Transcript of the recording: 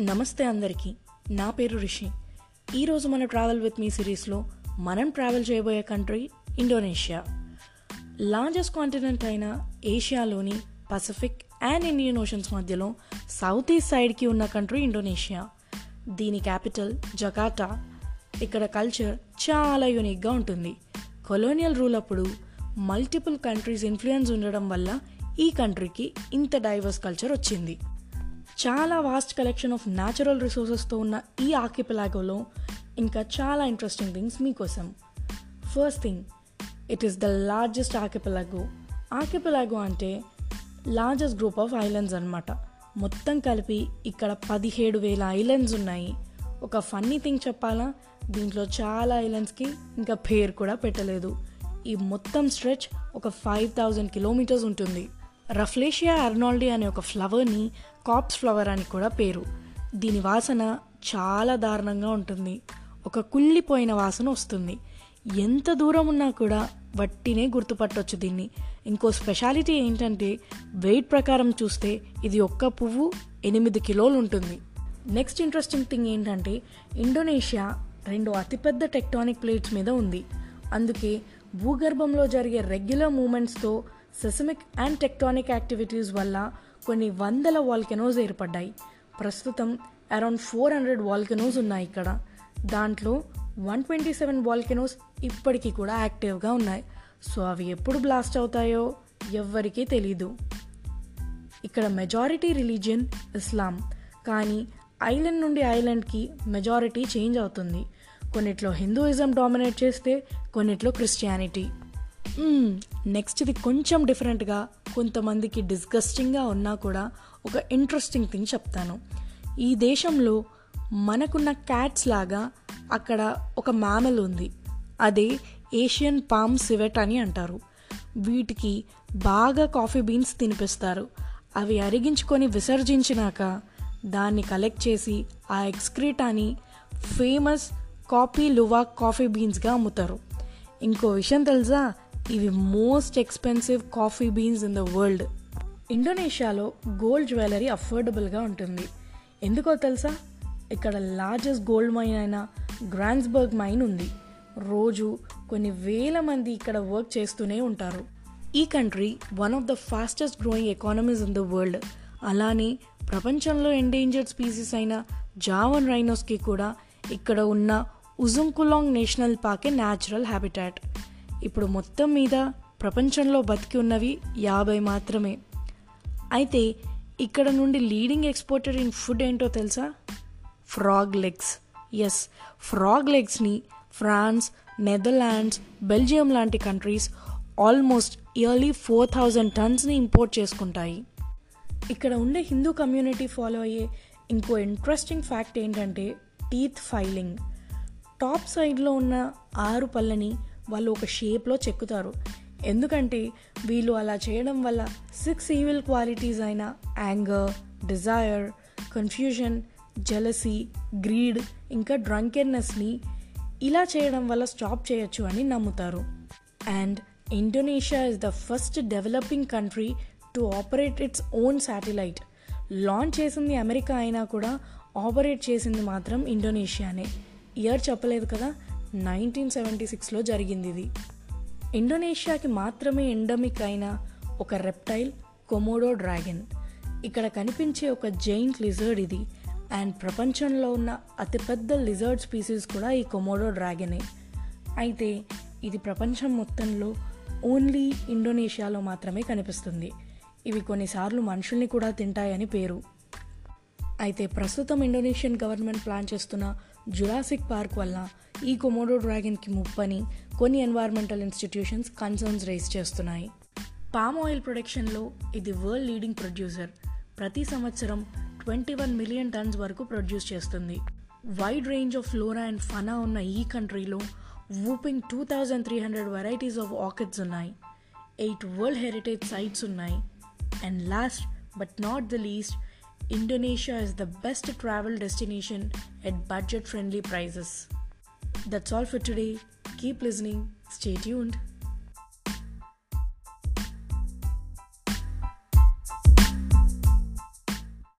నమస్తే అందరికీ. నా పేరు రిషి. ఈరోజు మన ట్రావెల్ విత్ మీ సిరీస్లో మనం ట్రావెల్ చేయబోయే కంట్రీ ఇండోనేషియా లార్జెస్ట్ కాంటినెంట్ అయిన ఏషియాలోని పసిఫిక్ అండ్ ఇండియన్ ఓషన్స్ మధ్యలో సౌత్ ఈస్ట్ సైడ్కి ఉన్న కంట్రీ ఇండోనేషియా దీని క్యాపిటల్ జకాటా ఇక్కడ కల్చర్ చాలా యూనిక్గా ఉంటుంది. కొలోనియల్ రూల్ అప్పుడు మల్టిపుల్ కంట్రీస్ ఇన్ఫ్లుయెన్స్ ఉండడం వల్ల ఈ కంట్రీకి ఇంత డైవర్స్ కల్చర్ వచ్చింది. చాలా వాస్ట్ కలెక్షన్ ఆఫ్ న్యాచురల్ రిసోర్సెస్తో ఉన్న ఈ ఆకిపిలాగోలో ఇంకా చాలా ఇంట్రెస్టింగ్ థింగ్స్ మీకోసం. First thing it is the largest archipelago archipelago అంటే లార్జెస్ట్ గ్రూప్ ఆఫ్ ఐలాండ్స్ అనమాట మొత్తం కలిపి ఇక్కడ పదిహేడు వేల ఐలాండ్స్ ఉన్నాయి. ఒక ఫన్నీ థింగ్ చెప్పాలా? దీంట్లో చాలా ఐలాండ్స్కి ఇంకా పేరు కూడా పెట్టలేదు. ఈ మొత్తం స్ట్రెచ్ ఒక ఫైవ్ థౌజండ్ కిలోమీటర్స్ ఉంటుంది. రఫ్లేషియా అర్నాల్డీ అనే ఒక ఫ్లవర్ని కాప్స్ ఫ్లవర్ అని కూడా పేరు. దీని వాసన చాలా దారుణంగా ఉంటుంది. ఒక కుళ్ళిపోయిన వాసన వస్తుంది. ఎంత దూరం ఉన్నా కూడా వట్టినే గుర్తుపట్టవచ్చు దీన్ని. ఇంకో స్పెషాలిటీ ఏంటంటే వెయిట్ ప్రకారం చూస్తే ఇది ఒక్క పువ్వు ఎనిమిది కిలోలు ఉంటుంది. నెక్స్ట్ ఇంట్రెస్టింగ్ థింగ్ ఏంటంటే ఇండోనేషియా రెండు అతిపెద్ద టెక్టానిక్ ప్లేట్స్ మీద ఉంది. అందుకే భూగర్భంలో జరిగే రెగ్యులర్ మూమెంట్స్తో సెసమిక్ అండ్ టెక్టానిక్ యాక్టివిటీస్ వల్ల కొన్ని వందల వాల్కెనోస్ ఏర్పడ్డాయి. ప్రస్తుతం అరౌండ్ ఫోర్ హండ్రెడ్ వాల్కెనోస్ ఉన్నాయి ఇక్కడ. దాంట్లో వన్ ట్వంటీ సెవెన్ వాల్కెనోస్ ఇప్పటికీ కూడా యాక్టివ్గా ఉన్నాయి. సో అవి ఎప్పుడు బ్లాస్ట్ అవుతాయో ఎవ్వరికీ తెలీదు. ఇక్కడ మెజారిటీ రిలీజియన్ ఇస్లాం. కానీ ఐలాండ్ నుండి ఐలాండ్కి మెజారిటీ చేంజ్ అవుతుంది. కొన్నిట్లో హిందూయిజం డామినేట్ చేస్తే కొన్నిట్లో క్రిస్టియానిటీ. నెక్స్ట్ది కొంచెం డిఫరెంట్గా కొంతమందికి డిస్గస్టింగ్గా ఉన్నా కూడా ఒక ఇంట్రెస్టింగ్ థింగ్ చెప్తాను. ఈ దేశంలో మనకున్న క్యాట్స్ లాగా అక్కడ ఒక మ్యామల్ ఉంది. అదే ఏషియన్ పామ్ సివెట్ అని అంటారు. వీటికి బాగా కాఫీ బీన్స్ తినిపిస్తారు. అవి అరిగించుకొని విసర్జించినాక దాన్ని కలెక్ట్ చేసి ఆ ఎక్స్క్రీటాని ఫేమస్ కాఫీ లువా కాఫీ బీన్స్గా అమ్ముతారు. ఇంకో విషయం తెలుసా? ఇవి most expensive coffee beans in the world. ఇండోనేషియాలో గోల్డ్ జ్యువెలరీ అఫోర్డబుల్గా ఉంటుంది. ఎందుకో తెలుసా? ఇక్కడ లార్జెస్ట్ గోల్డ్ మైన్ అయిన గ్రాన్స్బర్గ్ మైన్ ఉంది. రోజు కొన్ని వేల మంది ఇక్కడ వర్క్ చేస్తూనే ఉంటారు. ఈ country one of the fastest growing economies in the world. అలానే ప్రపంచంలో ఎండేంజర్డ్ స్పీసీస్ అయిన జావన్ రైనోస్కి కూడా ఇక్కడ ఉన్న ఉజుంకులాంగ్ నేషనల్ పార్కే న్యాచురల్ హ్యాబిటాట్. ఇప్పుడు మొత్తం మీద ప్రపంచంలో బతికి ఉన్నవి యాభై మాత్రమే. అయితే ఇక్కడ నుండి లీడింగ్ ఎక్స్పోర్టెడ్ ఇన్ ఫుడ్ ఏంటో తెలుసా? ఫ్రాగ్ లెగ్స్ ఎస్ ఫ్రాగ్ లెగ్స్ని ఫ్రాన్స్ నెదర్లాండ్స్ బెల్జియం లాంటి countries almost yearly four thousand టన్స్ని import చేసుకుంటాయి. ఇక్కడ ఉండే హిందూ కమ్యూనిటీ ఫాలో అయ్యే ఇంకో ఇంట్రెస్టింగ్ ఫ్యాక్ట్ ఏంటంటే టీత్ ఫైలింగ్ టాప్ సైడ్లో ఉన్న ఆరు పళ్ళని వాళ్ళు ఒక షేప్లో చెక్కుతారు. ఎందుకంటే వీళ్ళు అలా చేయడం వల్ల సిక్స్ ఈవిల్ క్వాలిటీస్ అయిన anger desire confusion jealousy greed ఇంకా డ్రంకెన్నెస్ని ఇలా చేయడం వల్ల స్టాప్ చేయొచ్చు అని నమ్ముతారు. And Indonesia is the first developing country to operate its own satellite launch చేసింది అమెరికా అయినా కూడా ఆపరేట్ చేసింది మాత్రం ఇండోనేషియానే ఇయర్ చెప్పలేదు కదా? నైన్టీన్ సెవెంటీ సిక్స్లో జరిగింది ఇది ఇండోనేషియాకి మాత్రమే ఎండమిక్ అయిన ఒక రెప్టైల్ కొమోడో డ్రాగన్. ఇక్కడ కనిపించే ఒక జైంట్ లిజర్డ్ ఇది. అండ్ ప్రపంచంలో ఉన్న అతిపెద్ద లిజర్డ్ స్పీసీస్ కూడా ఈ కొమోడో డ్రాగనే. అయితే ఇది ప్రపంచం మొత్తంలో ఓన్లీ ఇండోనేషియాలో మాత్రమే కనిపిస్తుంది. ఇవి కొన్నిసార్లు మనుషుల్ని కూడా తింటాయని పేరు. అయితే ప్రస్తుతం ఇండోనేషియన్ గవర్నమెంట్ ప్లాన్ చేస్తున్న జురాసిక్ పార్క్ వల్ల ఈ కొమోడో డ్రాగన్కి ముప్పని కొన్ని ఎన్వైర్మెంటల్ ఇన్స్టిట్యూషన్స్ కన్సర్న్స్ రేస్ చేస్తున్నాయి. పామ్ ఆయిల్ ప్రొడక్షన్లో ఇది వరల్డ్ లీడింగ్ ప్రొడ్యూసర్ ప్రతి సంవత్సరం ట్వంటీ వన్ మిలియన్ టన్స్ వరకు ప్రొడ్యూస్ చేస్తుంది. Wide range of flora and fauna ఉన్న ఈ కంట్రీలో whopping two thousand three hundred varieties of orchids ఉన్నాయి. ఎయిట్ వరల్డ్ హెరిటేజ్ సైట్స్ ఉన్నాయి. And last but not the least Indonesia is the best travel destination at budget friendly prices. That's all for today. Keep listening. Stay tuned.